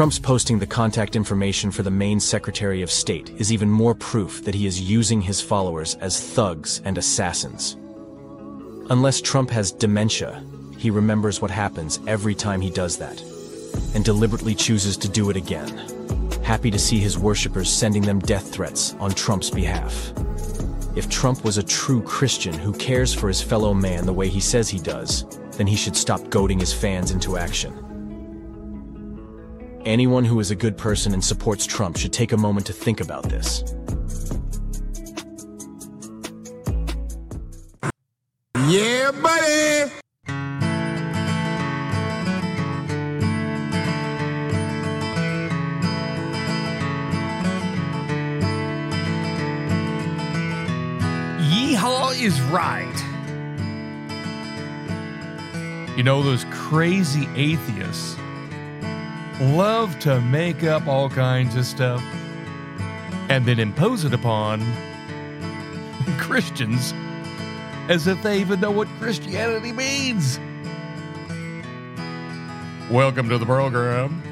Trump's posting the contact information for the Maine Secretary of State is even more proof that he is using his followers as thugs and assassins. Unless Trump has dementia, he remembers what happens every time he does that, and deliberately chooses to do it again, happy to see his worshippers sending them death threats on Trump's behalf. If Trump was a true Christian who cares for his fellow man the way he says he does, then he should stop goading his fans into action. Anyone who is a good person and supports Trump should take a moment to think about this. Yeah, buddy! Yeehaw is right. You know, those crazy atheists love to make up all kinds of stuff and then impose it upon Christians as if they even know what Christianity means. Welcome to the program.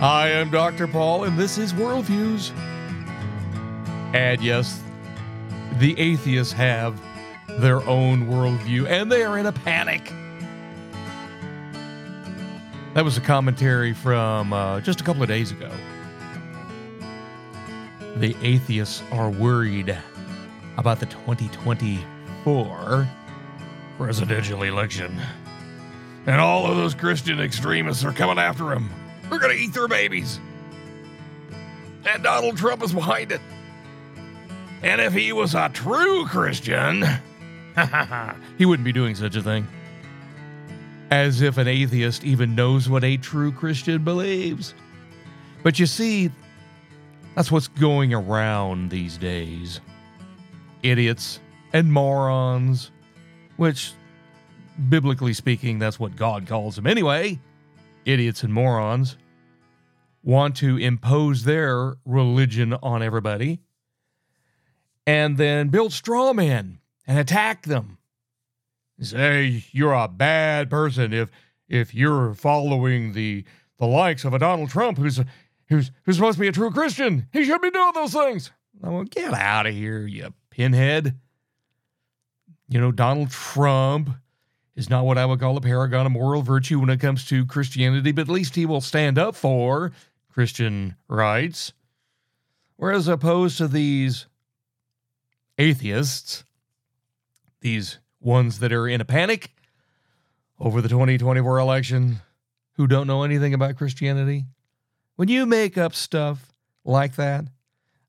I am Dr. Paul, and this is Worldviews. And yes, the atheists have their own worldview, and they are in a panic. That was a commentary from uh, just a couple of days ago. The atheists are worried about the 2024 presidential election. And all of those Christian extremists are coming after them. They're going to eat their babies. And Donald Trump is behind it. And if he was a true Christian, he wouldn't be doing such a thing. As if an atheist even knows what a true Christian believes. But you see, that's what's going around these days. Idiots and morons, which, biblically speaking, that's what God calls them anyway. Idiots and morons want to impose their religion on everybody and then build straw men and attack them. Say you're a bad person if if you're following the the likes of a Donald Trump who's who's who's supposed to be a true Christian. He should be doing those things. I well, get out of here, you pinhead. You know, Donald Trump is not what I would call a paragon of moral virtue when it comes to Christianity, but at least he will stand up for Christian rights. Whereas opposed to these atheists, these ones that are in a panic over the 2024 election, who don't know anything about Christianity, when you make up stuff like that,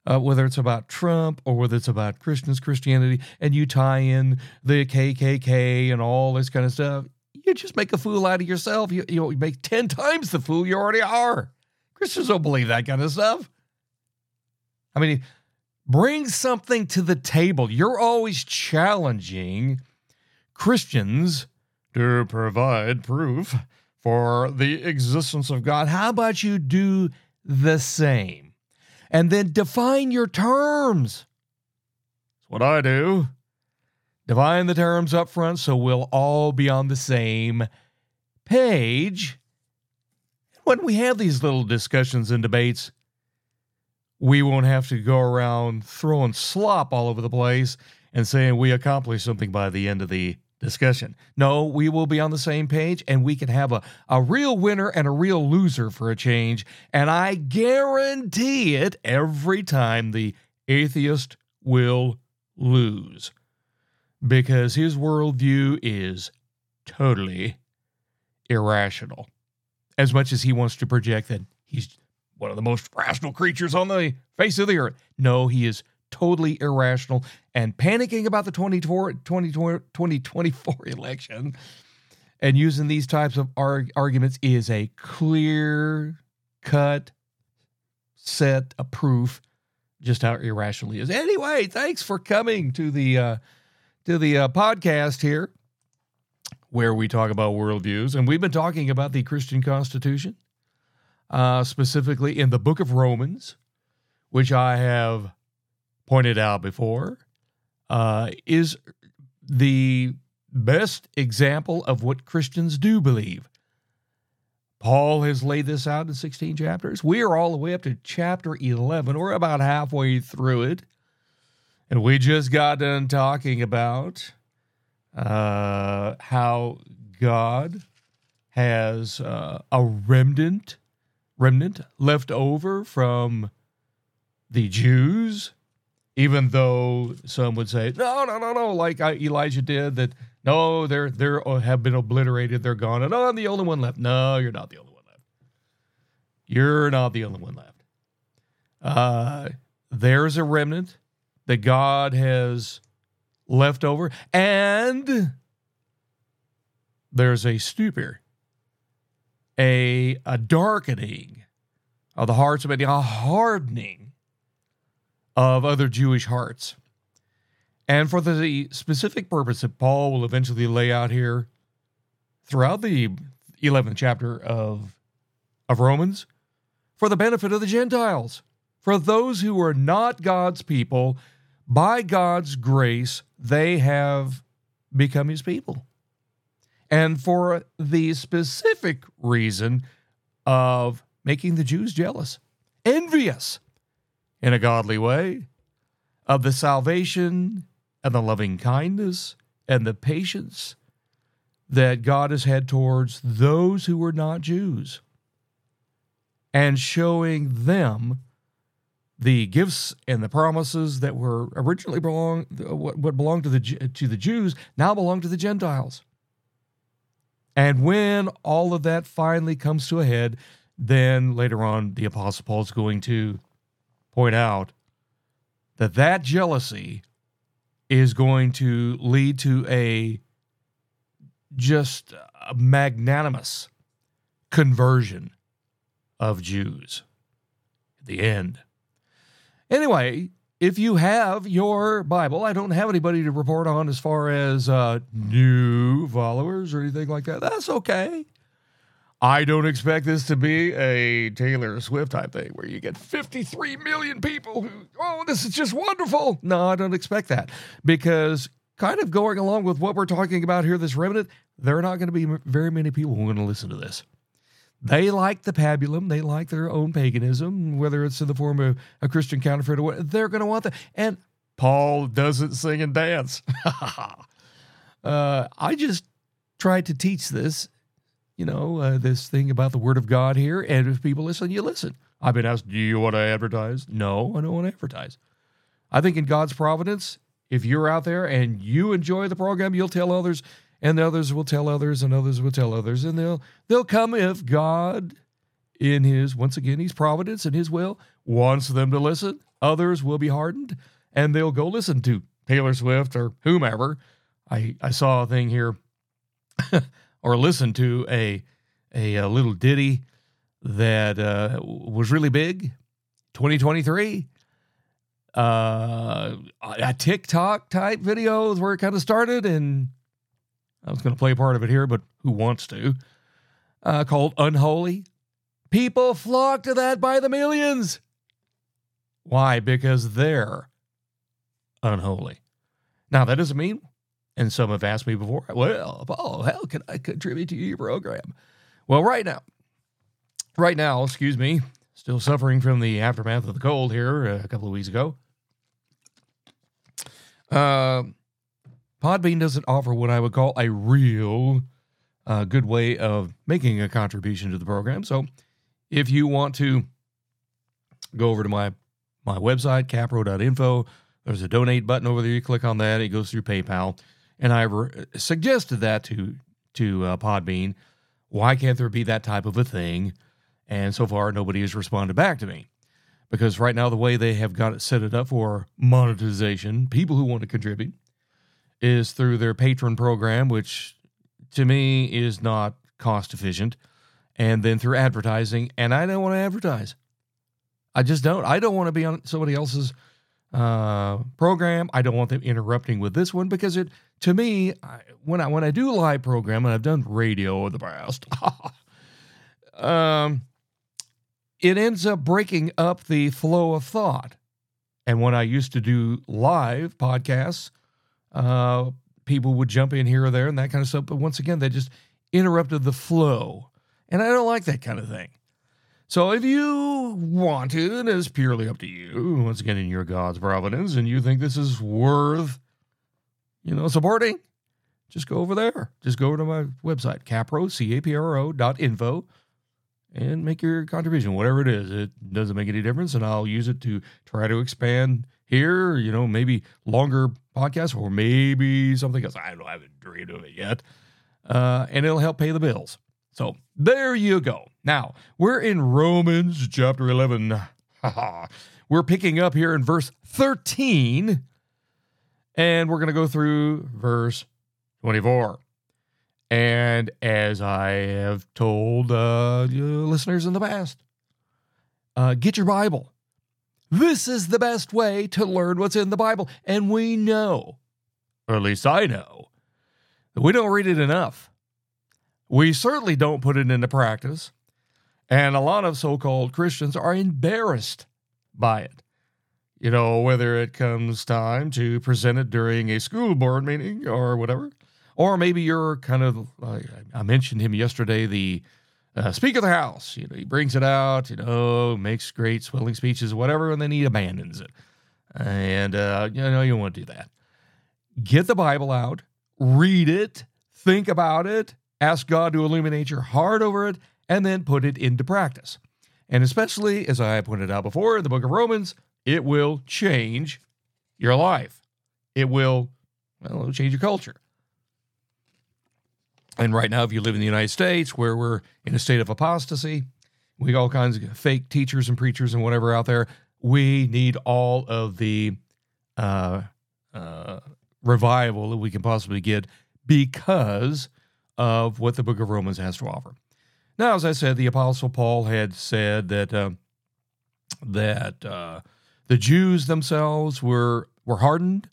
uh, whether it's about Trump or whether it's about Christians, Christianity, and you tie in the KKK and all this kind of stuff, you just make a fool out of yourself. You, you, you make 10 times the fool you already are. Christians don't believe that kind of stuff. I mean, bring something to the table. You're always challenging Christians to provide proof for the existence of God. How about you do the same? And then define your terms. That's what I do. Define the terms up front so we'll all be on the same page. When we have these little discussions and debates, we won't have to go around throwing slop all over the place and saying we accomplished something by the end of the discussion. No, we will be on the same page and we can have a, a real winner and a real loser for a change. And I guarantee it every time the atheist will lose because his worldview is totally irrational. As much as he wants to project that he's one of the most rational creatures on the face of the earth. No, he is totally irrational and panicking about the 2024 election and using these types of arg- arguments is a clear cut set of proof just how irrational he is. Anyway, thanks for coming to the uh, to the uh, podcast here where we talk about worldviews and we've been talking about the Christian Constitution uh, specifically in the book of Romans, which I have pointed out before, uh, is the best example of what Christians do believe. Paul has laid this out in 16 chapters. We are all the way up to chapter 11. We're about halfway through it. And we just got done talking about uh, how God has uh, a remnant, remnant left over from the Jews, even though some would say, no, no, no, no, like Elijah did, that no, they're they're uh, have been obliterated, they're gone, and oh, I'm the only one left. No, you're not the only one left. You're not the only one left. Uh, there's a remnant that God has left over, and there's a stupor, a a darkening of the hearts of many, a hardening of other Jewish hearts. And for the specific purpose that Paul will eventually lay out here throughout the 11th chapter of, of Romans, for the benefit of the Gentiles, for those who are not God's people, by God's grace, they have become his people. And for the specific reason of making the Jews jealous, envious in a godly way, of the salvation and the loving kindness and the patience that God has had towards those who were not Jews and showing them the gifts and the promises that were originally belong what, belonged to the to the Jews now belong to the Gentiles. And when all of that finally comes to a head, then later on the apostle Paul is going to point out that that jealousy is going to lead to a just a magnanimous conversion of Jews at the end. Anyway, if you have your Bible, I don't have anybody to report on as far as uh, new followers or anything like that. That's okay. I don't expect this to be a Taylor Swift type thing where you get 53 million people who, oh, this is just wonderful. No, I don't expect that because kind of going along with what we're talking about here, this remnant, there are not going to be very many people who are going to listen to this. They like the pabulum. They like their own paganism, whether it's in the form of a Christian counterfeit or what. They're going to want that. And Paul doesn't sing and dance. uh, I just tried to teach this you know, uh, this thing about the Word of God here. And if people listen, you listen. I've been asked, do you want to advertise? No, I don't want to advertise. I think in God's providence, if you're out there and you enjoy the program, you'll tell others, and others will tell others, and others will tell others, and they'll they'll come if God, in His once again, His providence and His will, wants them to listen. Others will be hardened, and they'll go listen to Taylor Swift or whomever. I I saw a thing here. or listen to a, a, a little ditty that uh, was really big, 2023. Uh, a TikTok type video is where it kind of started, and I was going to play a part of it here, but who wants to? Uh, called Unholy. People flock to that by the millions. Why? Because they're unholy. Now, that doesn't mean and some have asked me before, well, Paul, how can I contribute to your program? Well, right now, right now, excuse me, still suffering from the aftermath of the cold here a couple of weeks ago. Uh, Podbean doesn't offer what I would call a real uh, good way of making a contribution to the program. So if you want to go over to my my website, capro.info, there's a donate button over there. You click on that, it goes through PayPal and I re- suggested that to to uh, Podbean. Why can't there be that type of a thing? And so far, nobody has responded back to me because right now the way they have got it set it up for monetization, people who want to contribute, is through their patron program, which to me is not cost efficient, and then through advertising. And I don't want to advertise. I just don't. I don't want to be on somebody else's uh, program. I don't want them interrupting with this one because it, to me, I, when I when I do live program and I've done radio in the past, um, it ends up breaking up the flow of thought. And when I used to do live podcasts, uh, people would jump in here or there and that kind of stuff. But once again, they just interrupted the flow. And I don't like that kind of thing. So if you want to, it's purely up to you, once again in your God's providence, and you think this is worth, you know, supporting, just go over there. Just go to my website, capro, C-A-P-R-O dot info, and make your contribution, whatever it is. It doesn't make any difference, and I'll use it to try to expand here, you know, maybe longer podcasts or maybe something else. I don't I haven't dreamed of it yet. Uh, and it'll help pay the bills. So there you go. Now, we're in Romans chapter 11. we're picking up here in verse 13, and we're going to go through verse 24. And as I have told uh, listeners in the past, uh, get your Bible. This is the best way to learn what's in the Bible. And we know, or at least I know, that we don't read it enough. We certainly don't put it into practice. And a lot of so called Christians are embarrassed by it. You know, whether it comes time to present it during a school board meeting or whatever, or maybe you're kind of, like I mentioned him yesterday, the uh, Speaker of the House. You know, he brings it out, you know, makes great swelling speeches, whatever, and then he abandons it. And, uh, you know, you want to do that. Get the Bible out, read it, think about it, ask God to illuminate your heart over it, and then put it into practice. And especially, as I pointed out before the book of Romans, it will change your life. It will, well, it'll change your culture. And right now, if you live in the United States, where we're in a state of apostasy, we got all kinds of fake teachers and preachers and whatever out there. We need all of the uh, uh, revival that we can possibly get because of what the book of Romans has to offer. Now, as I said, the Apostle Paul had said that uh, that uh, the Jews themselves were were hardened,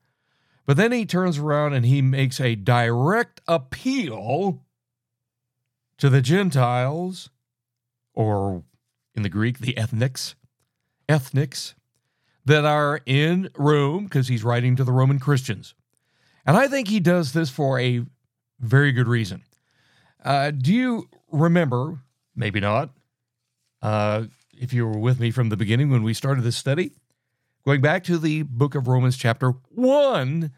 but then he turns around and he makes a direct appeal to the Gentiles, or in the Greek, the ethnics, ethnics that are in Rome, because he's writing to the Roman Christians. And I think he does this for a very good reason. Uh, do you remember? Maybe not. Uh, if you were with me from the beginning when we started this study, going back to the book of Romans, chapter 1,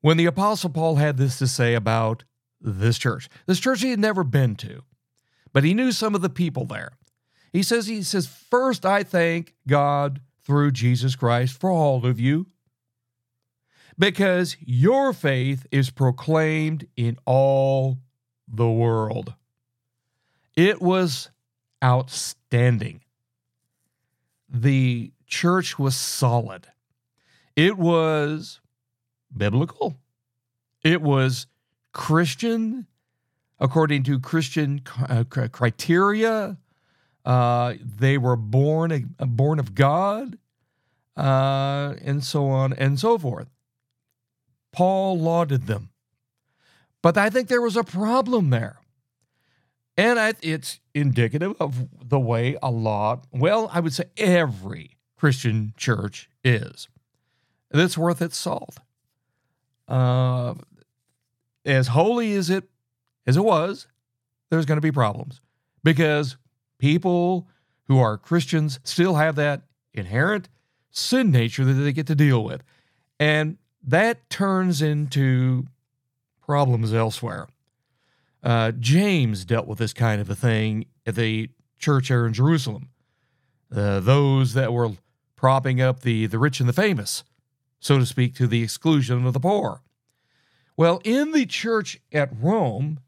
when the Apostle Paul had this to say about this church, this church he had never been to, but he knew some of the people there. He says, he says, first I thank God through Jesus Christ for all of you because your faith is proclaimed in all the world. It was outstanding. The church was solid. It was biblical. It was Christian according to Christian uh, criteria. Uh, they were born uh, born of God, uh, and so on and so forth. Paul lauded them. But I think there was a problem there. And it's indicative of the way a lot, well, I would say every Christian church is. That's worth its salt. Uh, as holy as it as it was, there's going to be problems because people who are Christians still have that inherent sin nature that they get to deal with. And that turns into problems elsewhere. Uh, James dealt with this kind of a thing at the church there in Jerusalem. Uh, those that were propping up the, the rich and the famous, so to speak, to the exclusion of the poor. Well, in the church at Rome,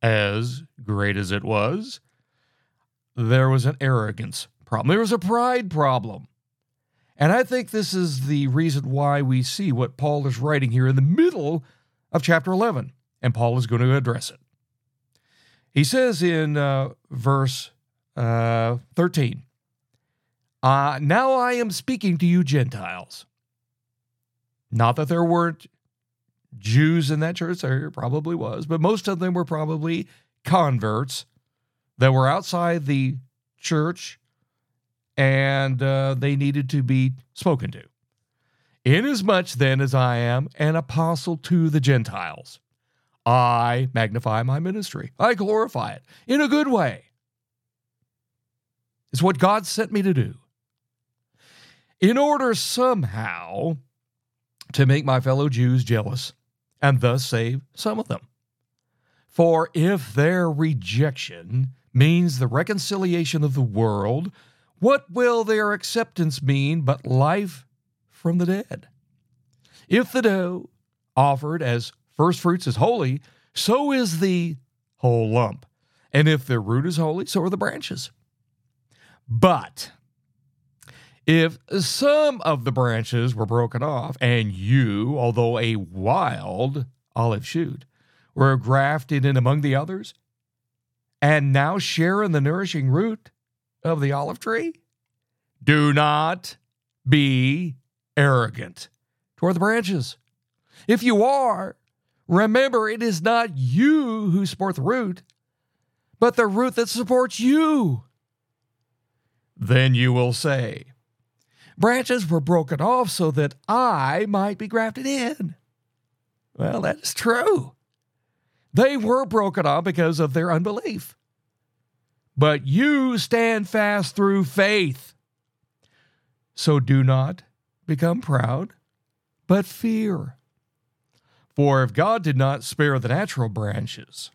as great as it was, there was an arrogance problem. There was a pride problem. And I think this is the reason why we see what Paul is writing here in the middle of chapter 11, and Paul is going to address it. He says in uh, verse uh, 13, uh, Now I am speaking to you, Gentiles. Not that there weren't Jews in that church, there probably was, but most of them were probably converts that were outside the church and uh, they needed to be spoken to. Inasmuch then as I am an apostle to the Gentiles, I magnify my ministry. I glorify it in a good way. It's what God sent me to do. In order somehow to make my fellow Jews jealous and thus save some of them. For if their rejection means the reconciliation of the world, what will their acceptance mean but life from the dead? If the dough offered as first fruits is holy, so is the whole lump. And if the root is holy, so are the branches. But if some of the branches were broken off, and you, although a wild olive shoot, were grafted in among the others, and now share in the nourishing root of the olive tree, do not be arrogant toward the branches. If you are, remember it is not you who support the root, but the root that supports you. Then you will say, Branches were broken off so that I might be grafted in. Well, that is true. They were broken off because of their unbelief. But you stand fast through faith. So do not become proud, but fear. For if God did not spare the natural branches,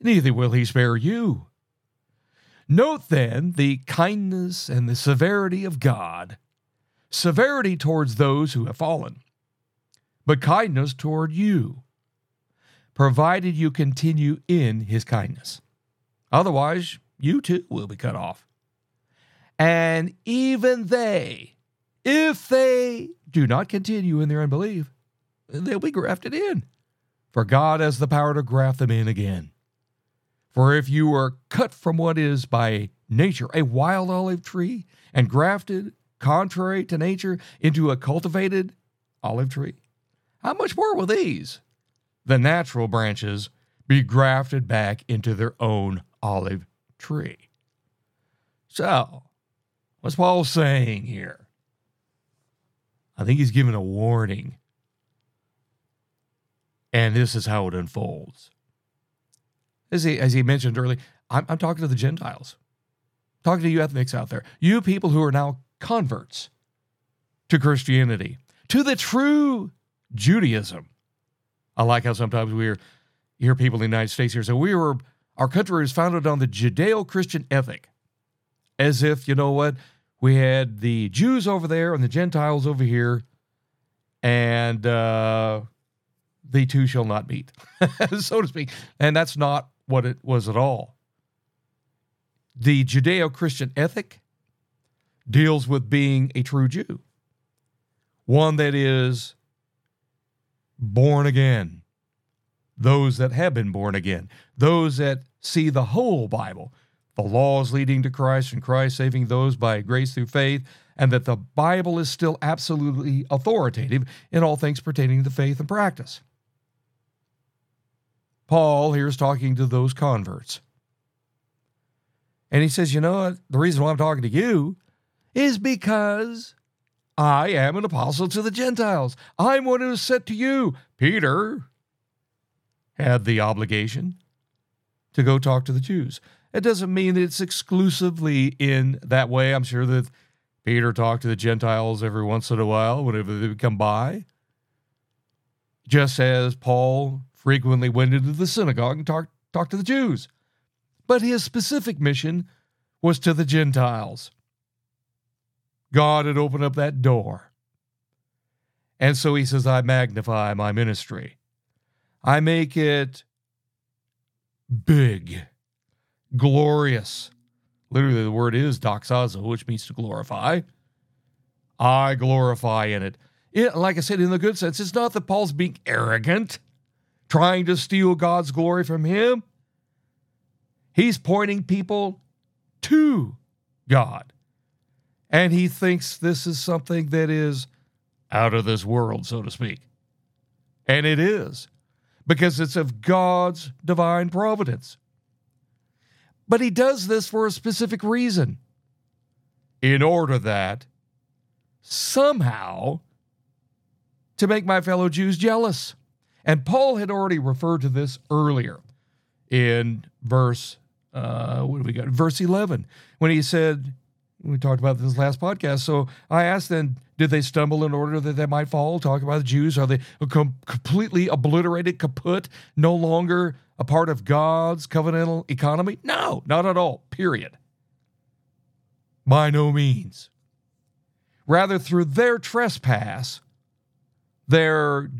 neither will he spare you. Note then the kindness and the severity of God severity towards those who have fallen, but kindness toward you, provided you continue in his kindness. Otherwise, you too will be cut off. And even they, if they do not continue in their unbelief, they'll be grafted in. For God has the power to graft them in again. For if you are cut from what is by nature a wild olive tree and grafted contrary to nature into a cultivated olive tree? How much more will these, the natural branches, be grafted back into their own olive tree? So, what's Paul saying here? I think he's giving a warning. And this is how it unfolds. As he, as he mentioned earlier, I'm, I'm talking to the Gentiles, talking to you ethnics out there, you people who are now converts to Christianity, to the true Judaism. I like how sometimes we hear people in the United States here say we were our country was founded on the Judeo-Christian ethic, as if you know what we had the Jews over there and the Gentiles over here, and uh, the two shall not meet, so to speak. And that's not what it was at all. The Judeo-Christian ethic deals with being a true Jew, one that is born again, those that have been born again, those that see the whole Bible, the laws leading to Christ and Christ saving those by grace through faith, and that the Bible is still absolutely authoritative in all things pertaining to faith and practice. Paul here is talking to those converts. And he says, You know what? The reason why I'm talking to you is because I am an apostle to the Gentiles. I'm one who is sent to you. Peter had the obligation to go talk to the Jews. It doesn't mean that it's exclusively in that way. I'm sure that Peter talked to the Gentiles every once in a while whenever they would come by. Just as Paul frequently went into the synagogue and talked, talked to the Jews. But his specific mission was to the Gentiles. God had opened up that door. And so he says, I magnify my ministry. I make it big, glorious. Literally, the word is doxazo, which means to glorify. I glorify in it. it. Like I said, in the good sense, it's not that Paul's being arrogant, trying to steal God's glory from him. He's pointing people to God and he thinks this is something that is out of this world, so to speak. And it is, because it's of God's divine providence. But he does this for a specific reason in order that somehow to make my fellow Jews jealous And Paul had already referred to this earlier in verse, uh, what do we got? Verse 11, when he said, we talked about this last podcast. So I asked them, did they stumble in order that they might fall? Talk about the Jews. Are they com- completely obliterated, kaput, no longer a part of God's covenantal economy? No, not at all. Period. By no means. Rather, through their trespass, their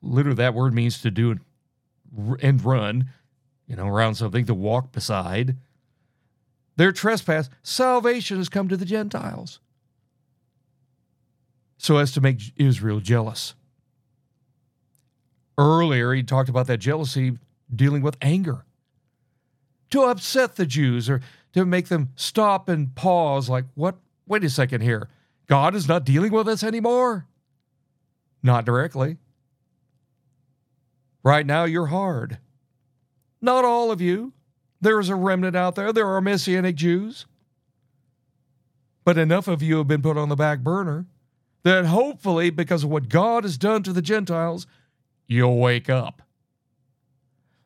literally that word means to do and run, you know, around something, to walk beside. Their trespass, salvation has come to the Gentiles so as to make Israel jealous. Earlier, he talked about that jealousy dealing with anger to upset the Jews or to make them stop and pause, like, what? Wait a second here. God is not dealing with us anymore? Not directly. Right now, you're hard. Not all of you. There is a remnant out there. There are Messianic Jews. But enough of you have been put on the back burner that hopefully, because of what God has done to the Gentiles, you'll wake up.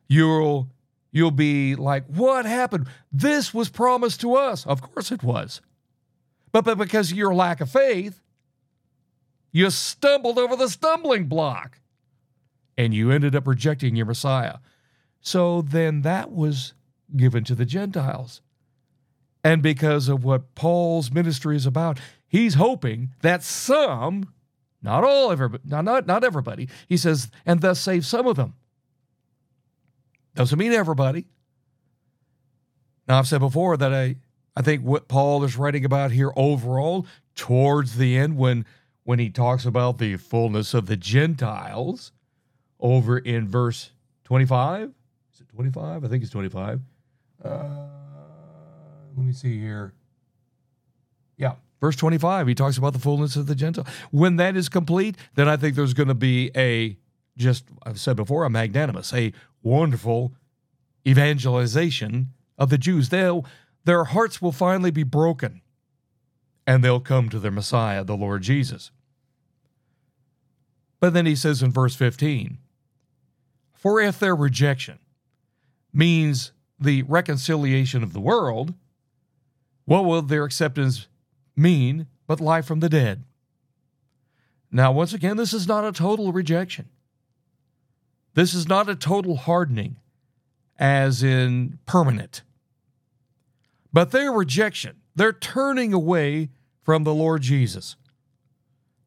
You'll you'll be like, what happened? This was promised to us. Of course it was. But, but because of your lack of faith, you stumbled over the stumbling block and you ended up rejecting your Messiah. So then that was given to the Gentiles. And because of what Paul's ministry is about, he's hoping that some, not all everybody, not, not, everybody, he says, and thus save some of them. Doesn't mean everybody. Now I've said before that I I think what Paul is writing about here overall, towards the end, when when he talks about the fullness of the Gentiles, over in verse 25. Is it 25? I think it's 25. Uh, let me see here. Yeah, verse 25, he talks about the fullness of the Gentile. When that is complete, then I think there's going to be a, just, I've said before, a magnanimous, a wonderful evangelization of the Jews. They'll, their hearts will finally be broken and they'll come to their Messiah, the Lord Jesus. But then he says in verse 15, For if their rejection means the reconciliation of the world, what will their acceptance mean but life from the dead? Now, once again, this is not a total rejection. This is not a total hardening, as in permanent. But their rejection, their turning away from the Lord Jesus,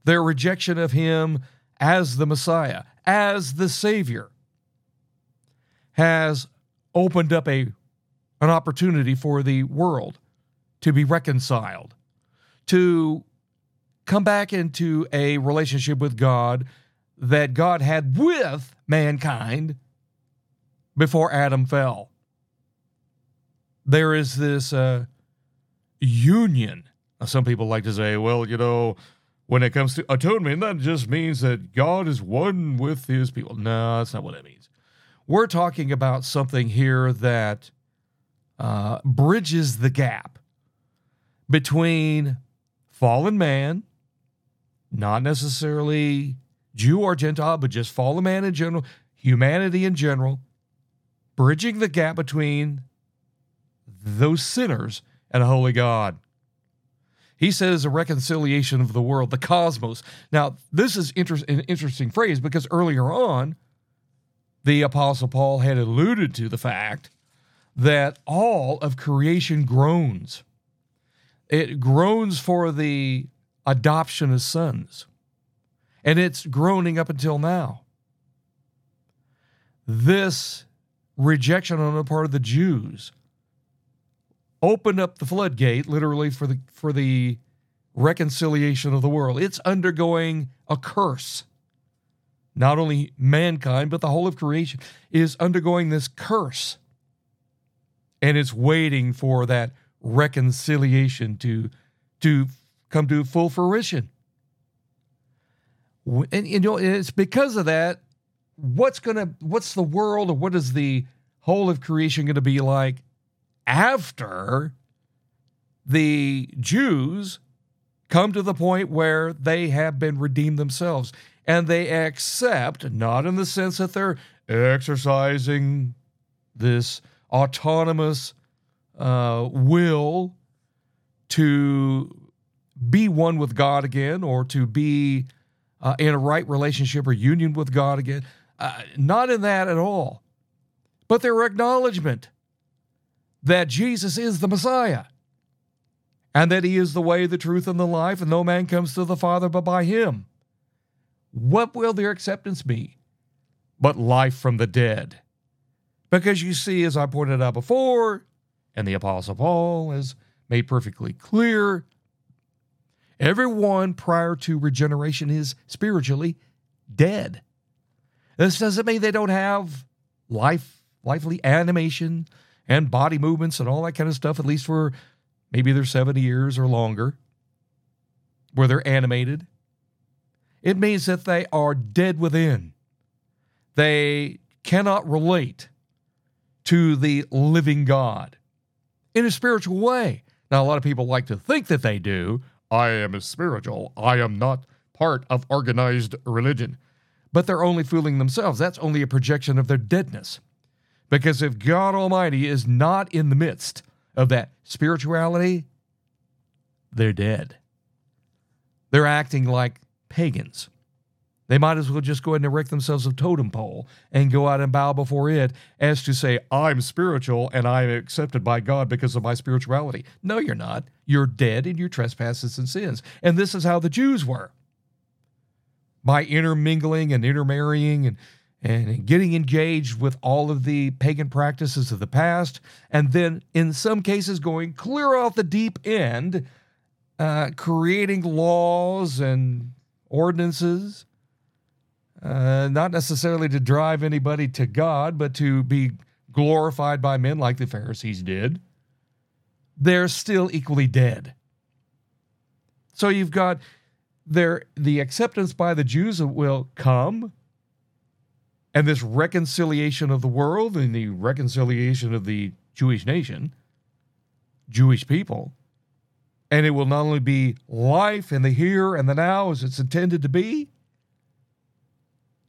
their rejection of Him as the Messiah, as the Savior, has opened up a, an opportunity for the world to be reconciled, to come back into a relationship with God that God had with mankind before Adam fell. There is this uh, union. Some people like to say, well, you know, when it comes to atonement, that just means that God is one with his people. No, that's not what it means. We're talking about something here that uh, bridges the gap between fallen man, not necessarily Jew or Gentile, but just fallen man in general, humanity in general, bridging the gap between those sinners and a holy God. He says a reconciliation of the world, the cosmos. Now, this is inter- an interesting phrase because earlier on, the Apostle Paul had alluded to the fact that all of creation groans. It groans for the adoption of sons. And it's groaning up until now. This rejection on the part of the Jews opened up the floodgate literally for the for the reconciliation of the world. It's undergoing a curse. Not only mankind, but the whole of creation is undergoing this curse. And it's waiting for that reconciliation to, to come to full fruition. And you know, it's because of that. What's gonna what's the world or what is the whole of creation gonna be like after the Jews come to the point where they have been redeemed themselves and they accept, not in the sense that they're exercising this autonomous uh, will to be one with God again or to be uh, in a right relationship or union with God again. Uh, not in that at all. But their acknowledgement that Jesus is the Messiah and that he is the way, the truth, and the life, and no man comes to the Father but by him. What will their acceptance be? But life from the dead. Because you see, as I pointed out before, and the Apostle Paul has made perfectly clear, everyone prior to regeneration is spiritually dead. This doesn't mean they don't have life, lively animation and body movements and all that kind of stuff, at least for maybe they're 70 years or longer, where they're animated. It means that they are dead within. They cannot relate to the living God in a spiritual way. Now, a lot of people like to think that they do. I am spiritual. I am not part of organized religion. But they're only fooling themselves. That's only a projection of their deadness. Because if God Almighty is not in the midst of that spirituality, they're dead. They're acting like pagans. They might as well just go ahead and erect themselves a totem pole and go out and bow before it as to say, I'm spiritual and I'm accepted by God because of my spirituality. No, you're not. You're dead in your trespasses and sins. And this is how the Jews were by intermingling and intermarrying and, and getting engaged with all of the pagan practices of the past, and then in some cases going clear off the deep end, uh, creating laws and ordinances uh, not necessarily to drive anybody to God, but to be glorified by men like the Pharisees did, they're still equally dead. So you've got there the acceptance by the Jews will come, and this reconciliation of the world and the reconciliation of the Jewish nation, Jewish people. And it will not only be life in the here and the now as it's intended to be,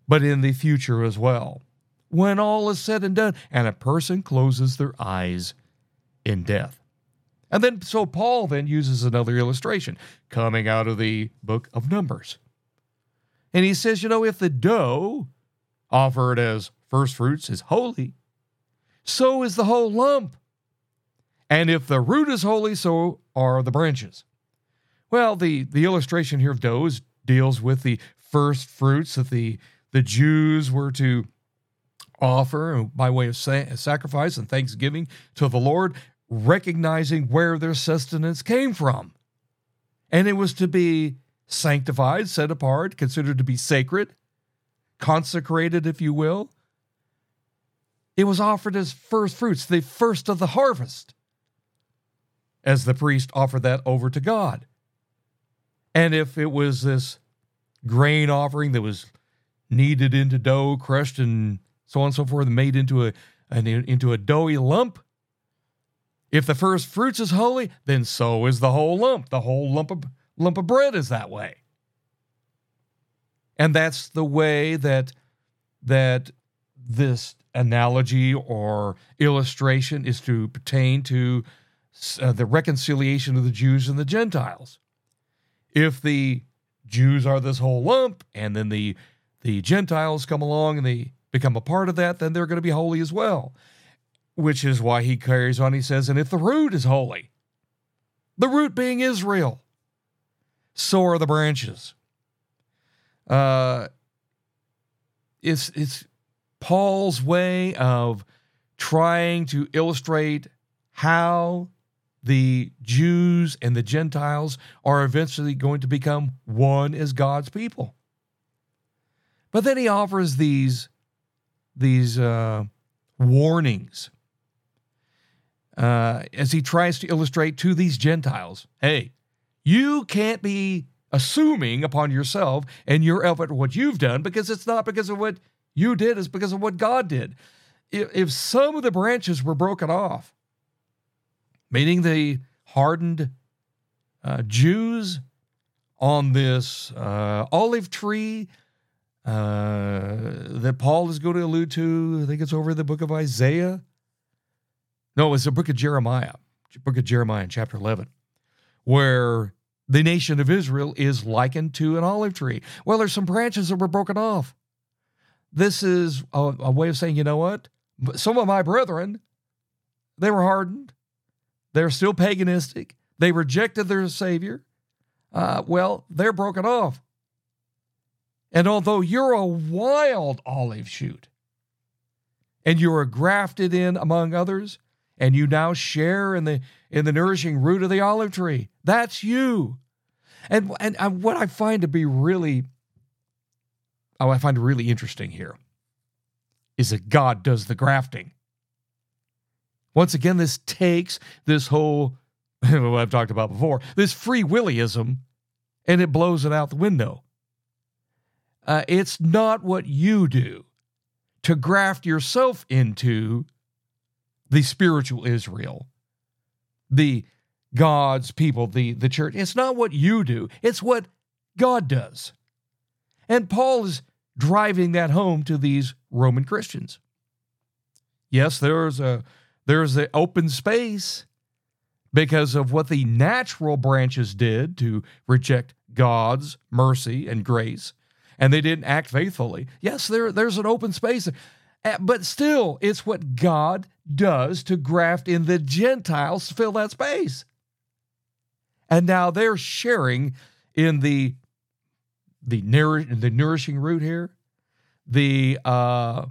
but in the future as well, when all is said and done, and a person closes their eyes in death. And then, so Paul then uses another illustration coming out of the book of Numbers. And he says, you know, if the dough offered as first fruits is holy, so is the whole lump. And if the root is holy, so are the branches. Well, the, the illustration here of doughs deals with the first fruits that the the Jews were to offer by way of sacrifice and thanksgiving to the Lord, recognizing where their sustenance came from. And it was to be sanctified, set apart, considered to be sacred, consecrated, if you will. It was offered as first fruits, the first of the harvest, as the priest offered that over to God. And if it was this grain offering that was kneaded into dough, crushed, and so on and so forth, made into a an, into a doughy lump. If the first fruits is holy, then so is the whole lump. The whole lump of lump of bread is that way. And that's the way that that this analogy or illustration is to pertain to uh, the reconciliation of the Jews and the Gentiles. If the Jews are this whole lump, and then the the Gentiles come along and they become a part of that, then they're going to be holy as well. Which is why he carries on. He says, and if the root is holy, the root being Israel, so are the branches. Uh, it's it's Paul's way of trying to illustrate how the Jews and the Gentiles are eventually going to become one as God's people. But then he offers these these uh, warnings uh, as he tries to illustrate to these Gentiles hey, you can't be assuming upon yourself and your effort what you've done because it's not because of what you did, it's because of what God did. If, if some of the branches were broken off, meaning the hardened uh, Jews on this uh, olive tree uh, that Paul is going to allude to. I think it's over the book of Isaiah. No, it's the book of Jeremiah, book of Jeremiah chapter 11, where the nation of Israel is likened to an olive tree. Well, there's some branches that were broken off. This is a, a way of saying, you know what? Some of my brethren, they were hardened. They're still paganistic. They rejected their Savior. Uh, well, they're broken off. And although you're a wild olive shoot and you are grafted in among others, and you now share in the in the nourishing root of the olive tree, that's you. And and, and what I find to be really oh, I find really interesting here is that God does the grafting. Once again, this takes this whole what I've talked about before, this free willyism, and it blows it out the window. Uh, it's not what you do to graft yourself into the spiritual Israel, the God's people, the, the church. It's not what you do, it's what God does. And Paul is driving that home to these Roman Christians. Yes, there's a there's the open space because of what the natural branches did to reject God's mercy and grace and they didn't act faithfully. Yes, there, there's an open space, eh, but still, it's what God does to graft in the Gentiles to fill that space. And now they're sharing in the the, nour- the nourishing root here, the uh,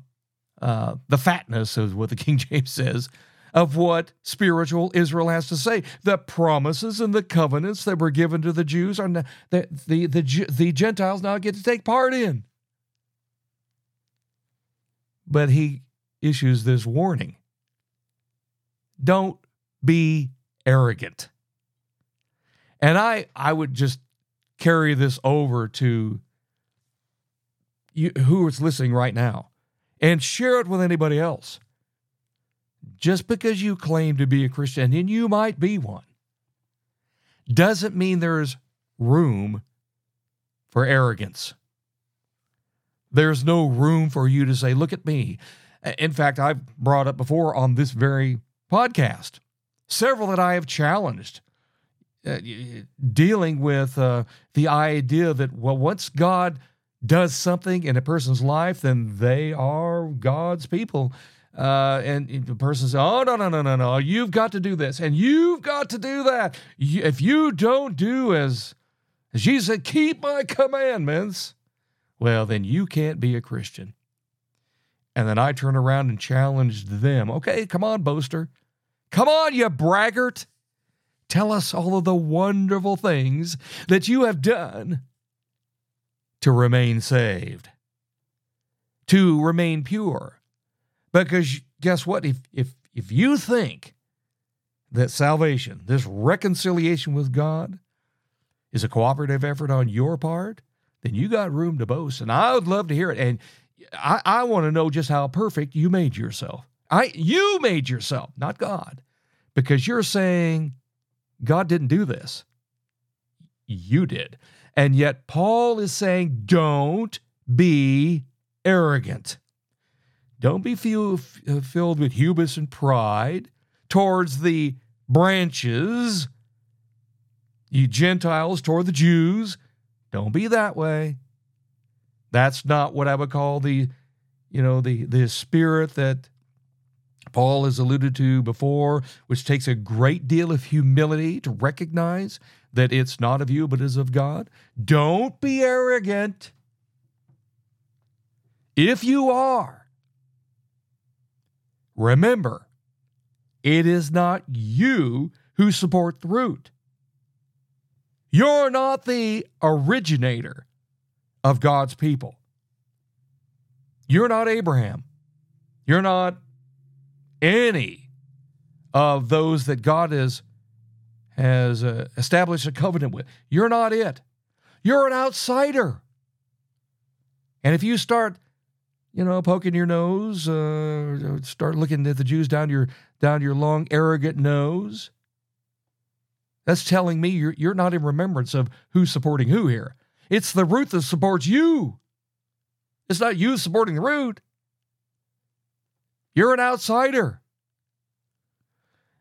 uh, the fatness is what the King James says of what spiritual Israel has to say. The promises and the covenants that were given to the Jews are the, the, the, the Gentiles now get to take part in. But he issues this warning don't be arrogant. And I, I would just carry this over to you, who is listening right now and share it with anybody else just because you claim to be a Christian, and you might be one, doesn't mean there's room for arrogance. There's no room for you to say, Look at me. In fact, I've brought up before on this very podcast several that I have challenged. Uh, dealing with uh, the idea that, well, once God does something in a person's life, then they are God's people. Uh, and the person says, "Oh no, no, no, no, no! You've got to do this, and you've got to do that. If you don't do as, as Jesus said, keep my commandments, well, then you can't be a Christian." And then I turn around and challenged them. Okay, come on, boaster, come on, you braggart, tell us all of the wonderful things that you have done to remain saved, to remain pure because guess what? If if if you think that salvation, this reconciliation with God, is a cooperative effort on your part, then you got room to boast. And I would love to hear it. And I, I want to know just how perfect you made yourself. I you made yourself, not God. Because you're saying God didn't do this. You did. And yet Paul is saying, don't be arrogant. Don't be feel, uh, filled with hubris and pride towards the branches, you Gentiles toward the Jews. Don't be that way. That's not what I would call the, you know, the the spirit that Paul has alluded to before, which takes a great deal of humility to recognize that it's not of you but is of God. Don't be arrogant. If you are, Remember, it is not you who support the root. You're not the originator of God's people. You're not Abraham. You're not any of those that God has, has uh, established a covenant with. You're not it. You're an outsider. And if you start you know, poking your nose, uh, start looking at the Jews down your down your long, arrogant nose. That's telling me you're you're not in remembrance of who's supporting who here. It's the root that supports you. It's not you supporting the root. You're an outsider.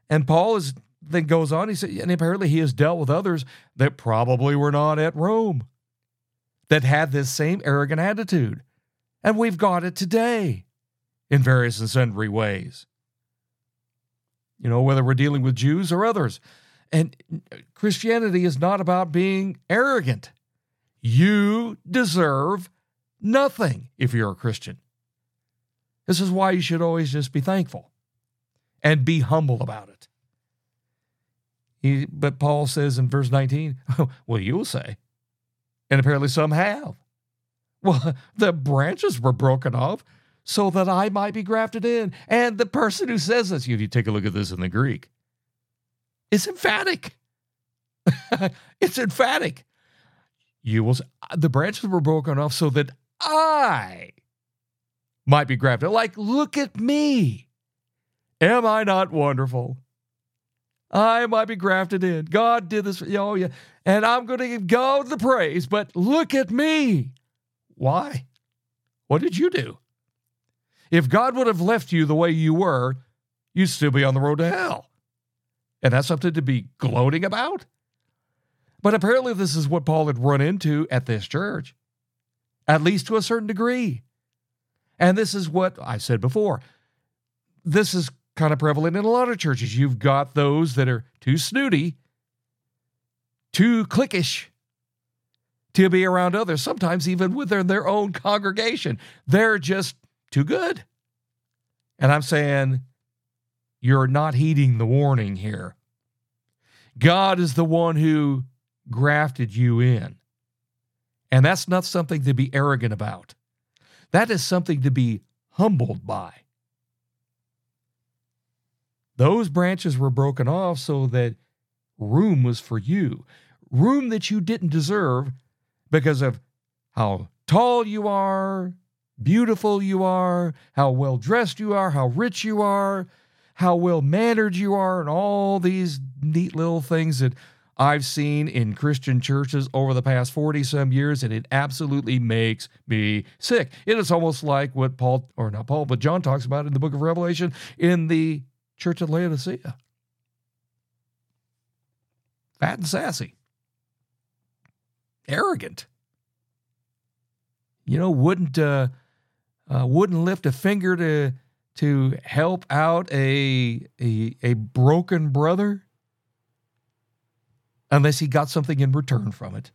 And Paul is then goes on, he said, and apparently he has dealt with others that probably were not at Rome, that had this same arrogant attitude. And we've got it today in various and sundry ways. You know, whether we're dealing with Jews or others. And Christianity is not about being arrogant. You deserve nothing if you're a Christian. This is why you should always just be thankful and be humble about it. He, but Paul says in verse 19, well, you'll say, and apparently some have. Well, the branches were broken off so that I might be grafted in. And the person who says this, if you take a look at this in the Greek, is emphatic. it's emphatic. You will, the branches were broken off so that I might be grafted. Like, look at me. Am I not wonderful? I might be grafted in. God did this. Oh, yeah. And I'm going to give God the praise, but look at me. Why? What did you do? If God would have left you the way you were, you'd still be on the road to hell. And that's something to be gloating about? But apparently, this is what Paul had run into at this church, at least to a certain degree. And this is what I said before. This is kind of prevalent in a lot of churches. You've got those that are too snooty, too cliquish to be around others, sometimes even within their own congregation. They're just too good. And I'm saying, you're not heeding the warning here. God is the one who grafted you in. And that's not something to be arrogant about. That is something to be humbled by. Those branches were broken off so that room was for you, room that you didn't deserve because of how tall you are, beautiful you are, how well dressed you are, how rich you are, how well mannered you are, and all these neat little things that I've seen in Christian churches over the past 40 some years, and it absolutely makes me sick. It is almost like what Paul, or not Paul, but John talks about in the book of Revelation in the church of Laodicea. Fat and sassy, arrogant. You know, wouldn't uh, uh, wouldn't lift a finger to to help out a, a a broken brother unless he got something in return from it.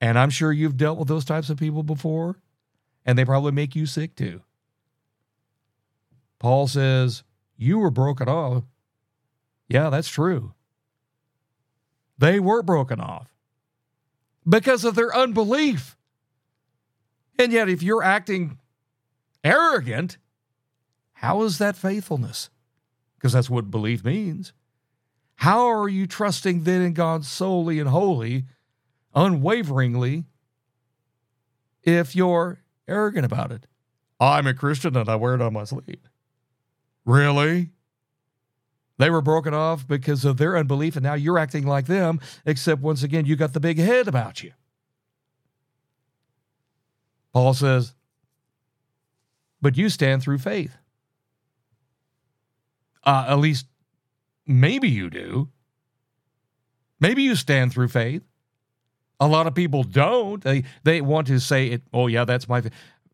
And I'm sure you've dealt with those types of people before, and they probably make you sick too. Paul says, You were broken off. Yeah, that's true. They were broken off because of their unbelief. And yet, if you're acting arrogant, how is that faithfulness? Because that's what belief means. How are you trusting then in God solely and wholly, unwaveringly, if you're arrogant about it? I'm a Christian and I wear it on my sleeve. Really? They were broken off because of their unbelief, and now you're acting like them, except once again, you got the big head about you. Paul says, but you stand through faith. Uh, at least maybe you do. Maybe you stand through faith. A lot of people don't. They they want to say it. Oh yeah, that's my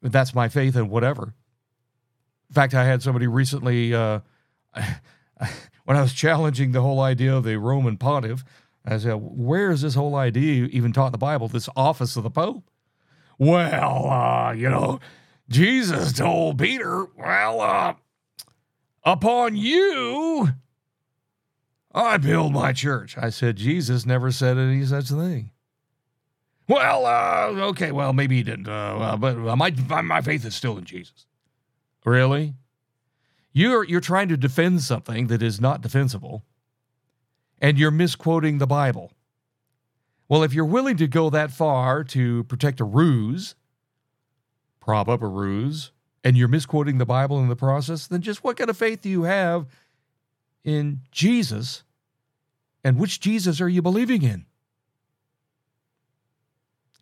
that's my faith and whatever. In fact, I had somebody recently uh, when I was challenging the whole idea of the Roman pontiff. I said, "Where is this whole idea even taught in the Bible? This office of the Pope?" Well, uh, you know, Jesus told Peter, "Well, uh, upon you." I build my church. I said, Jesus never said any such thing. Well, uh, okay, well, maybe he didn't, uh, but my, my faith is still in Jesus. Really? You're, you're trying to defend something that is not defensible, and you're misquoting the Bible. Well, if you're willing to go that far to protect a ruse, prop up a ruse, and you're misquoting the Bible in the process, then just what kind of faith do you have in Jesus, and which Jesus are you believing in?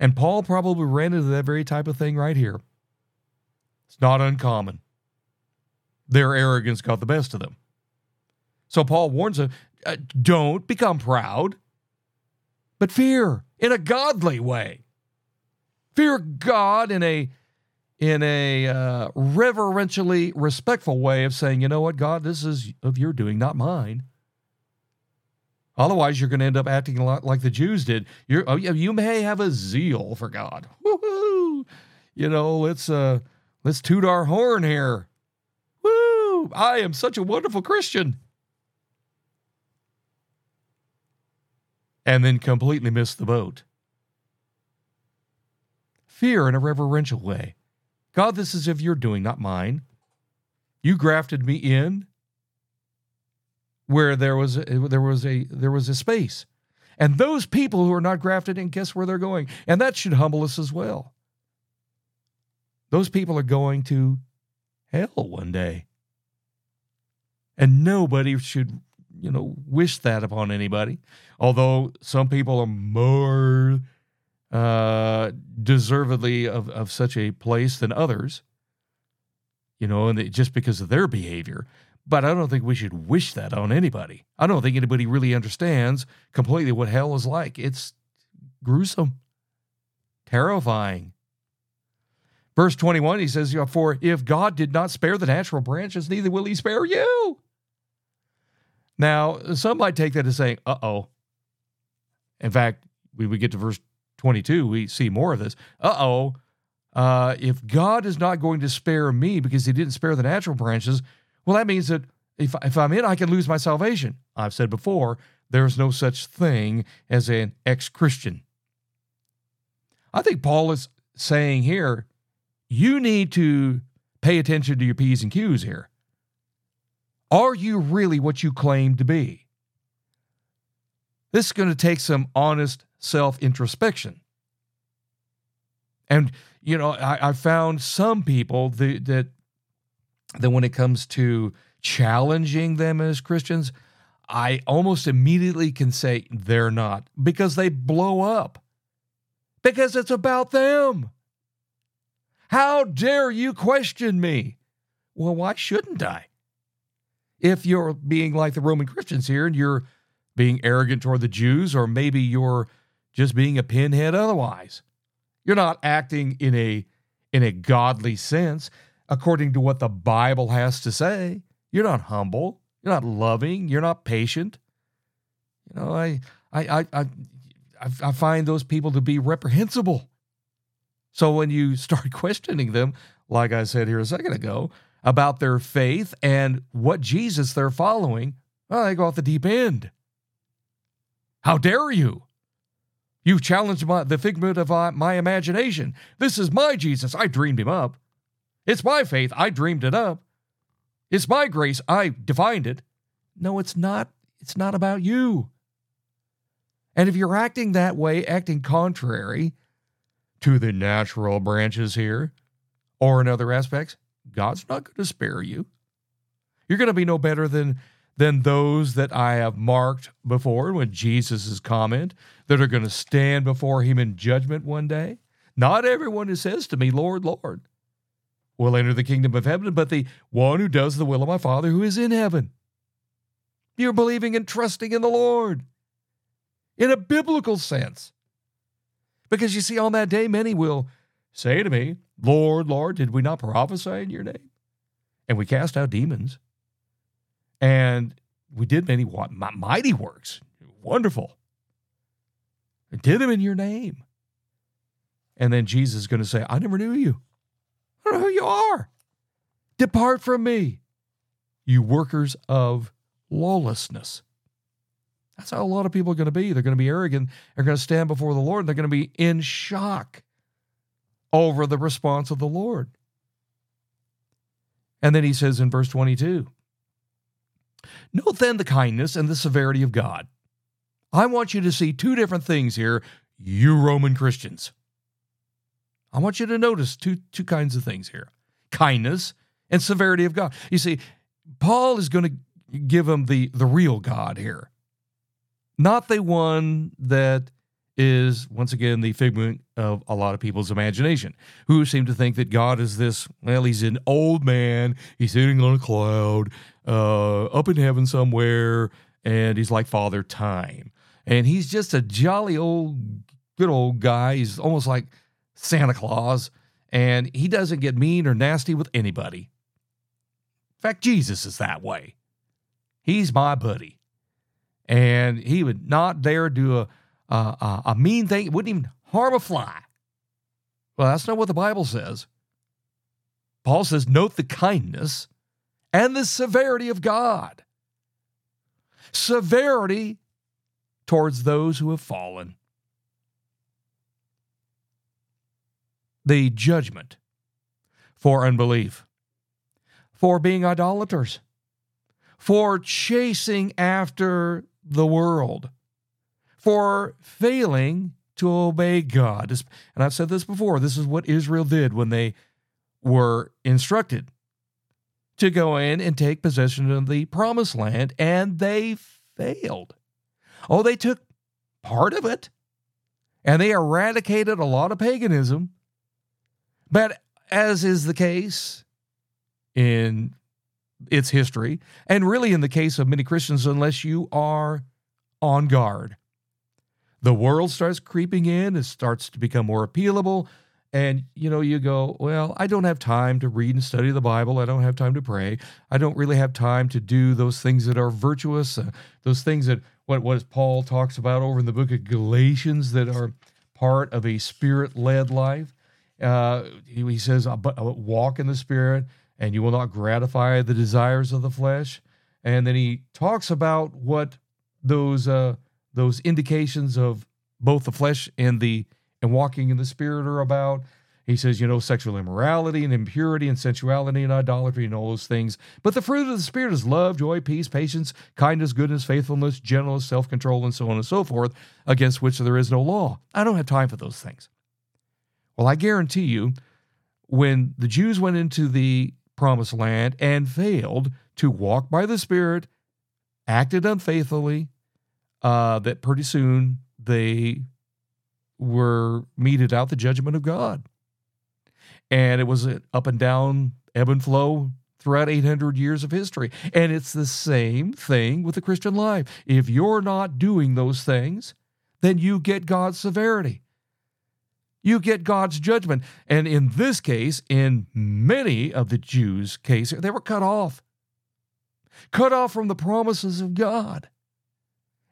And Paul probably ran into that very type of thing right here. It's not uncommon. Their arrogance got the best of them. So Paul warns them uh, don't become proud, but fear in a godly way. Fear God in a in a uh, reverentially respectful way of saying, you know what, God, this is of your doing, not mine. Otherwise, you're going to end up acting a lot like the Jews did. You're, oh, you may have a zeal for God. Woo-hoo! You know, let's uh, let's toot our horn here. Woo! I am such a wonderful Christian. And then completely miss the boat. Fear in a reverential way. God, this is of your doing, not mine. You grafted me in where there was a, there was a there was a space. And those people who are not grafted in, guess where they're going? And that should humble us as well. Those people are going to hell one day. And nobody should, you know, wish that upon anybody. Although some people are more uh, deservedly of, of such a place than others, you know, and just because of their behavior. But I don't think we should wish that on anybody. I don't think anybody really understands completely what hell is like. It's gruesome, terrifying. Verse 21, he says, For if God did not spare the natural branches, neither will he spare you. Now, some might take that as saying, uh oh. In fact, we would get to verse 22, we see more of this. Uh-oh. Uh, if God is not going to spare me because he didn't spare the natural branches, well, that means that if, if I'm in, I can lose my salvation. I've said before, there's no such thing as an ex Christian. I think Paul is saying here, you need to pay attention to your P's and Q's here. Are you really what you claim to be? This is going to take some honest self introspection. And, you know, I, I found some people that, that, that when it comes to challenging them as Christians, I almost immediately can say they're not because they blow up, because it's about them. How dare you question me? Well, why shouldn't I? If you're being like the Roman Christians here and you're being arrogant toward the Jews, or maybe you're just being a pinhead otherwise. You're not acting in a in a godly sense according to what the Bible has to say. You're not humble. You're not loving. You're not patient. You know, I I I I, I find those people to be reprehensible. So when you start questioning them, like I said here a second ago, about their faith and what Jesus they're following, well, they go off the deep end. How dare you? You've challenged my, the figment of uh, my imagination. This is my Jesus. I dreamed him up. It's my faith. I dreamed it up. It's my grace. I defined it. No, it's not. It's not about you. And if you're acting that way, acting contrary to the natural branches here or in other aspects, God's not going to spare you. You're going to be no better than than those that I have marked before when Jesus' comment that are going to stand before him in judgment one day. Not everyone who says to me, Lord, Lord, will enter the kingdom of heaven, but the one who does the will of my Father who is in heaven. You're believing and trusting in the Lord in a biblical sense. Because you see, on that day, many will say to me, Lord, Lord, did we not prophesy in your name? And we cast out demons and we did many mighty works. Wonderful. I did them in your name. And then Jesus is going to say, I never knew you. I don't know who you are. Depart from me, you workers of lawlessness. That's how a lot of people are going to be. They're going to be arrogant. They're going to stand before the Lord. They're going to be in shock over the response of the Lord. And then he says in verse 22 Note then the kindness and the severity of God. I want you to see two different things here, you Roman Christians. I want you to notice two, two kinds of things here kindness and severity of God. You see, Paul is going to give them the, the real God here, not the one that is once again the figment of a lot of people's imagination who seem to think that God is this, well, he's an old man, he's sitting on a cloud, uh, up in heaven somewhere, and he's like Father Time. And he's just a jolly old, good old guy. He's almost like Santa Claus, and he doesn't get mean or nasty with anybody. In fact, Jesus is that way. He's my buddy. And he would not dare do a, a, a mean thing. It wouldn't even harm a fly. Well, that's not what the Bible says. Paul says, note the kindness and the severity of God. Severity towards those who have fallen. The judgment for unbelief, for being idolaters, for chasing after the world, for failing to obey God. And I've said this before this is what Israel did when they were instructed to go in and take possession of the promised land, and they failed. Oh, they took part of it and they eradicated a lot of paganism. But as is the case in its history, and really in the case of many Christians, unless you are on guard, the world starts creeping in, it starts to become more appealable and you know you go well i don't have time to read and study the bible. I don't have time to pray. I don't really have time to do those things that are virtuous uh, those things that what what paul talks about over in the book of galatians that are part of a spirit-led life. Uh, he, he, says walk in the spirit and you will not gratify the desires of the flesh. And then he talks about what those uh, those indications of both the flesh and the and walking in the Spirit are about. He says, you know, sexual immorality and impurity and sensuality and idolatry and all those things. But the fruit of the Spirit is love, joy, peace, patience, kindness, goodness, faithfulness, gentleness, self control, and so on and so forth, against which there is no law. I don't have time for those things. Well, I guarantee you, when the Jews went into the promised land and failed to walk by the Spirit, acted unfaithfully, uh, that pretty soon they were meted out the judgment of God. And it was an up and down, ebb and flow throughout 800 years of history. And it's the same thing with the Christian life. If you're not doing those things, then you get God's severity. You get God's judgment. And in this case, in many of the Jews' case, they were cut off. Cut off from the promises of God.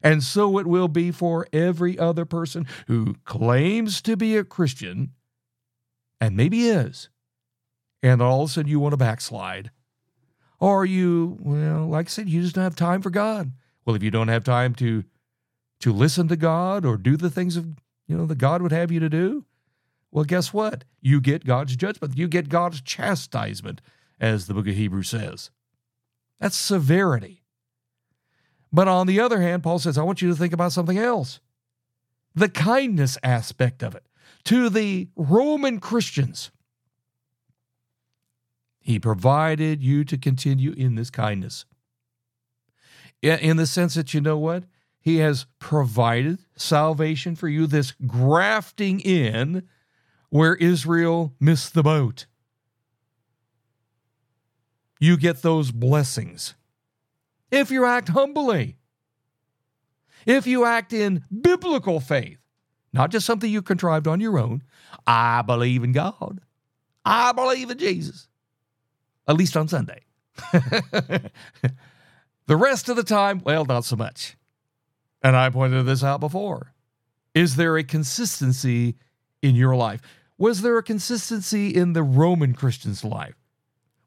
And so it will be for every other person who claims to be a Christian and maybe is. And all of a sudden you want to backslide. Or you, well, like I said, you just don't have time for God. Well, if you don't have time to to listen to God or do the things of you know that God would have you to do, well, guess what? You get God's judgment. You get God's chastisement, as the book of Hebrews says. That's severity. But on the other hand, Paul says, I want you to think about something else the kindness aspect of it to the Roman Christians. He provided you to continue in this kindness. In the sense that, you know what? He has provided salvation for you, this grafting in where Israel missed the boat. You get those blessings if you act humbly, if you act in biblical faith, not just something you contrived on your own. I believe in God. I believe in Jesus, at least on Sunday. the rest of the time, well, not so much. And I pointed this out before. Is there a consistency in your life? Was there a consistency in the Roman Christian's life?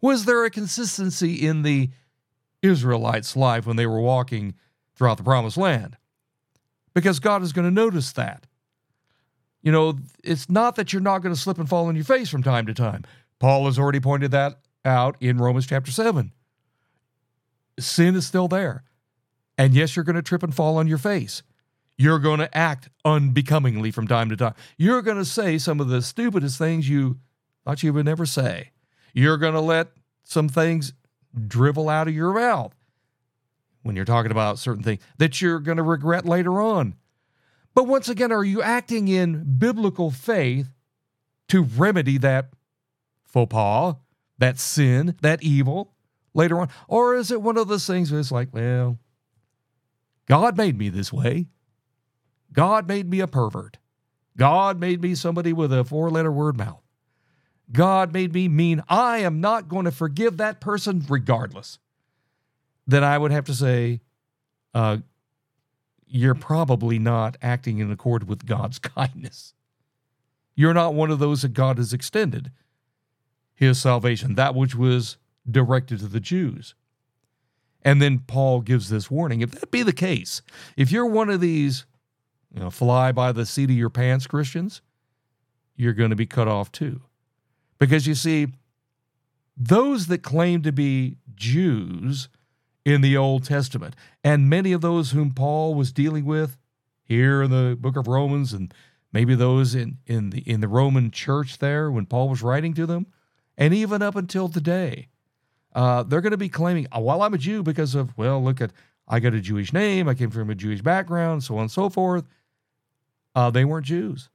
Was there a consistency in the Israelites' life when they were walking throughout the promised land. Because God is going to notice that. You know, it's not that you're not going to slip and fall on your face from time to time. Paul has already pointed that out in Romans chapter 7. Sin is still there. And yes, you're going to trip and fall on your face. You're going to act unbecomingly from time to time. You're going to say some of the stupidest things you thought you would never say. You're going to let some things drivel out of your mouth when you're talking about certain things that you're going to regret later on. But once again, are you acting in biblical faith to remedy that faux pas, that sin, that evil later on? Or is it one of those things where it's like, well, God made me this way. God made me a pervert. God made me somebody with a four letter word mouth. God made me mean. I am not going to forgive that person regardless. Then I would have to say, uh, you're probably not acting in accord with God's kindness. You're not one of those that God has extended his salvation, that which was directed to the Jews. And then Paul gives this warning. If that be the case, if you're one of these, you know, fly by the seat of your pants Christians, you're going to be cut off too. Because you see, those that claim to be Jews in the Old Testament, and many of those whom Paul was dealing with here in the book of Romans, and maybe those in, in the in the Roman church there when Paul was writing to them, and even up until today, uh, they're going to be claiming, oh, well, I'm a Jew because of, well, look at, I got a Jewish name, I came from a Jewish background, so on and so forth. Uh, they weren't Jews.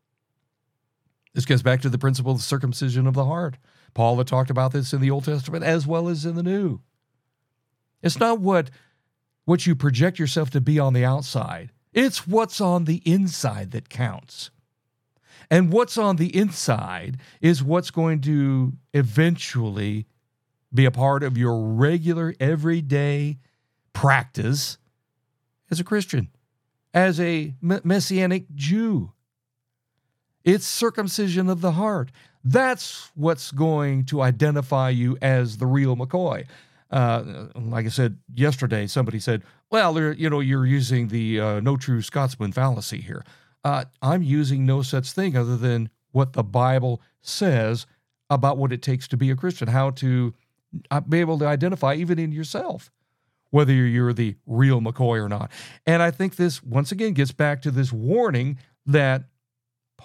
This goes back to the principle of circumcision of the heart. Paul had talked about this in the Old Testament as well as in the New. It's not what, what you project yourself to be on the outside, it's what's on the inside that counts. And what's on the inside is what's going to eventually be a part of your regular, everyday practice as a Christian, as a Messianic Jew. It's circumcision of the heart. That's what's going to identify you as the real McCoy. Uh, like I said yesterday, somebody said, "Well, you know, you're using the uh, no true Scotsman fallacy here." Uh, I'm using no such thing other than what the Bible says about what it takes to be a Christian, how to uh, be able to identify even in yourself whether you're the real McCoy or not. And I think this once again gets back to this warning that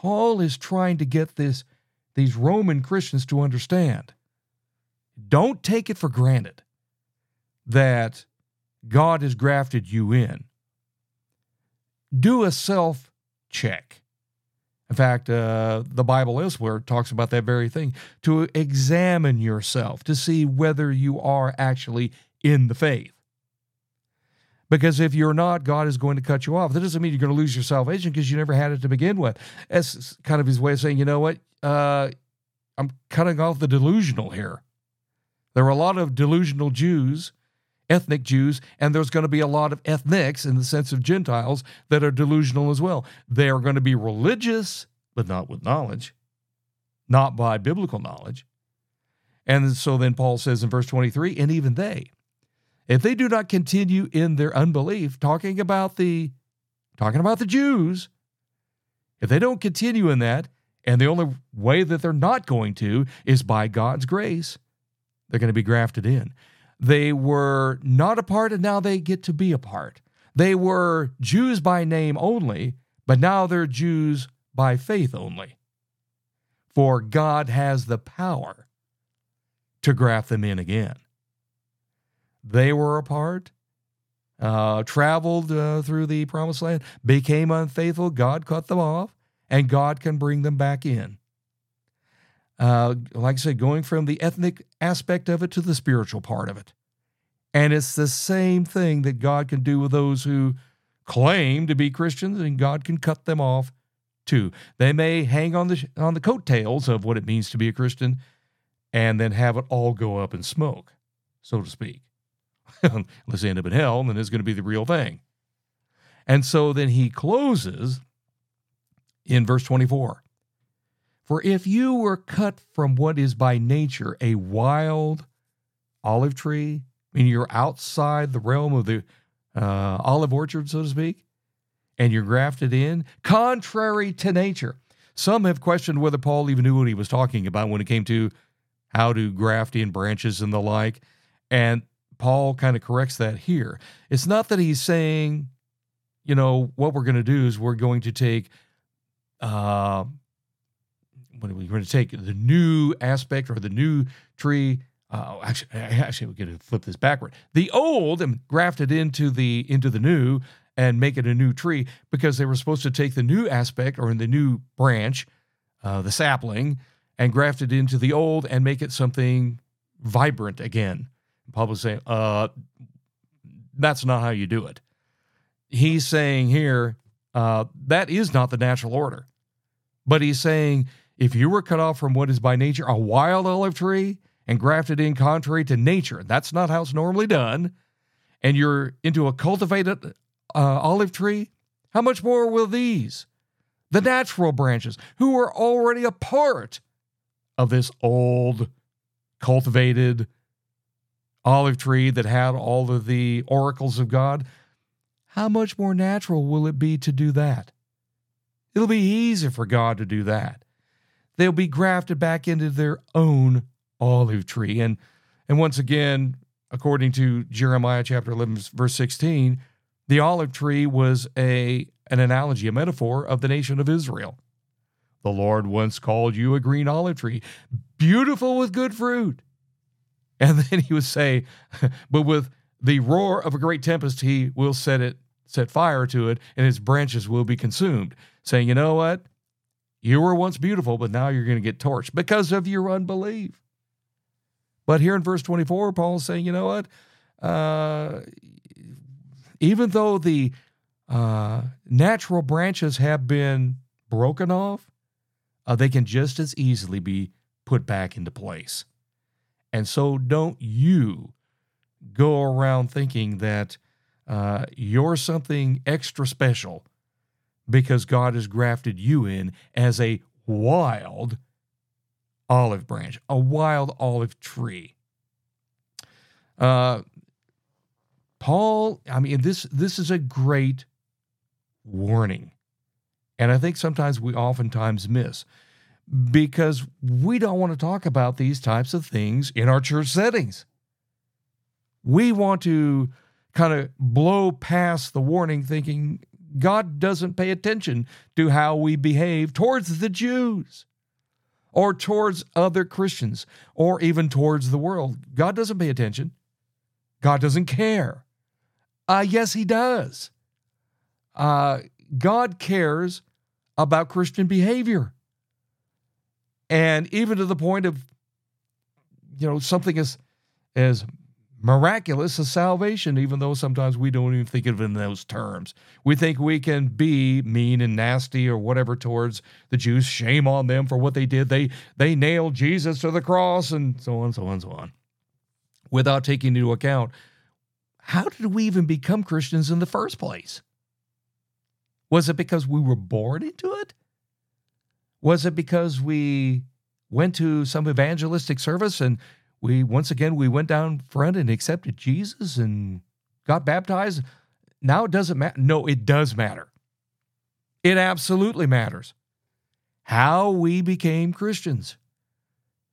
Paul is trying to get this these Roman Christians to understand. Don't take it for granted that God has grafted you in. Do a self check. In fact, uh, the Bible elsewhere talks about that very thing to examine yourself to see whether you are actually in the faith. Because if you're not, God is going to cut you off. That doesn't mean you're going to lose your salvation because you never had it to begin with. That's kind of his way of saying, you know what? Uh, I'm cutting off the delusional here. There are a lot of delusional Jews ethnic Jews, and there's going to be a lot of ethnics in the sense of Gentiles that are delusional as well. They are going to be religious, but not with knowledge, not by biblical knowledge. And so then Paul says in verse 23, and even they, if they do not continue in their unbelief, talking about the talking about the Jews, if they don't continue in that, and the only way that they're not going to is by God's grace, they're going to be grafted in. They were not a part, and now they get to be a part. They were Jews by name only, but now they're Jews by faith only. For God has the power to graft them in again. They were apart, uh, traveled uh, through the promised land, became unfaithful. God cut them off, and God can bring them back in. Uh, like I said, going from the ethnic aspect of it to the spiritual part of it. And it's the same thing that God can do with those who claim to be Christians, and God can cut them off too. They may hang on the on the coattails of what it means to be a Christian, and then have it all go up in smoke, so to speak. Unless they end up in hell, and then it's going to be the real thing. And so then he closes in verse 24. For if you were cut from what is by nature a wild olive tree, I mean, you're outside the realm of the uh, olive orchard, so to speak, and you're grafted in, contrary to nature. Some have questioned whether Paul even knew what he was talking about when it came to how to graft in branches and the like. And Paul kind of corrects that here. It's not that he's saying, you know, what we're going to do is we're going to take uh, when we're going to take the new aspect or the new tree. Uh, actually, actually, we're going to flip this backward. The old and grafted into the into the new, and make it a new tree because they were supposed to take the new aspect or in the new branch, uh, the sapling, and graft it into the old and make it something vibrant again. Paul was saying, uh, that's not how you do it. He's saying here, uh, that is not the natural order. But he's saying, if you were cut off from what is by nature a wild olive tree and grafted in contrary to nature, that's not how it's normally done, and you're into a cultivated uh, olive tree, how much more will these, the natural branches, who are already a part of this old, cultivated olive tree that had all of the oracles of God, how much more natural will it be to do that? It'll be easy for God to do that. They'll be grafted back into their own olive tree. And, and once again, according to Jeremiah chapter 11, verse 16, the olive tree was a, an analogy, a metaphor of the nation of Israel. The Lord once called you a green olive tree, beautiful with good fruit. And then he would say, but with the roar of a great tempest, he will set it, set fire to it, and its branches will be consumed. Saying, you know what? You were once beautiful, but now you're going to get torched because of your unbelief. But here in verse 24, Paul's saying, you know what? Uh, even though the uh, natural branches have been broken off, uh, they can just as easily be put back into place. And so don't you go around thinking that uh, you're something extra special because God has grafted you in as a wild olive branch, a wild olive tree. Uh, Paul, I mean, this this is a great warning, and I think sometimes we oftentimes miss because we don't want to talk about these types of things in our church settings. We want to kind of blow past the warning, thinking God doesn't pay attention to how we behave towards the Jews or towards other Christians or even towards the world. God doesn't pay attention. God doesn't care. Uh, yes, He does. Uh, God cares about Christian behavior. And even to the point of, you know, something as, as miraculous as salvation, even though sometimes we don't even think of it in those terms. We think we can be mean and nasty or whatever towards the Jews. Shame on them for what they did. They they nailed Jesus to the cross and so on, so on, so on. Without taking into account how did we even become Christians in the first place? Was it because we were born into it? Was it because we went to some evangelistic service and we once again we went down front and accepted Jesus and got baptized. Now it doesn't matter. No, it does matter. It absolutely matters. How we became Christians.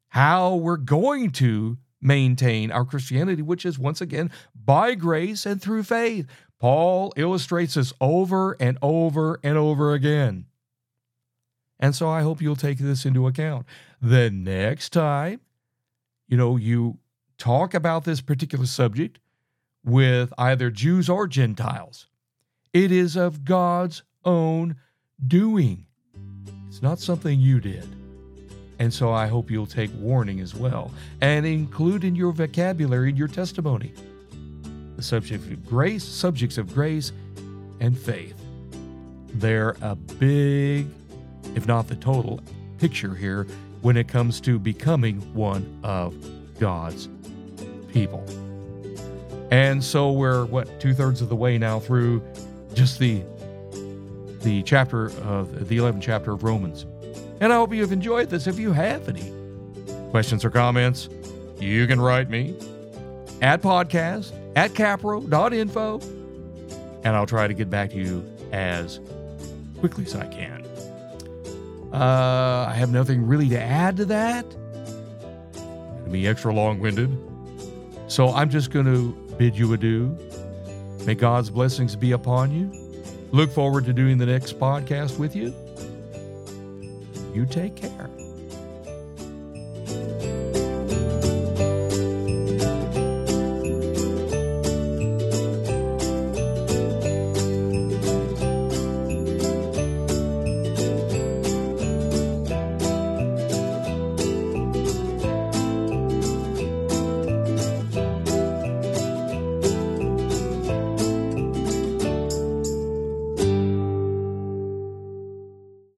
How we're going to maintain our Christianity, which is once again by grace and through faith. Paul illustrates this over and over and over again. And so I hope you'll take this into account. The next time you know, you talk about this particular subject with either Jews or Gentiles. It is of God's own doing. It's not something you did. And so I hope you'll take warning as well and include in your vocabulary in your testimony the subject of grace, subjects of grace and faith. They're a big, if not the total, picture here when it comes to becoming one of God's people. And so we're what two thirds of the way now through just the the chapter of the 11th chapter of Romans. And I hope you've enjoyed this. If you have any questions or comments, you can write me at podcast at capro.info and I'll try to get back to you as quickly as I can. Uh, I have nothing really to add to that. To be extra long winded. So I'm just going to bid you adieu. May God's blessings be upon you. Look forward to doing the next podcast with you. You take care.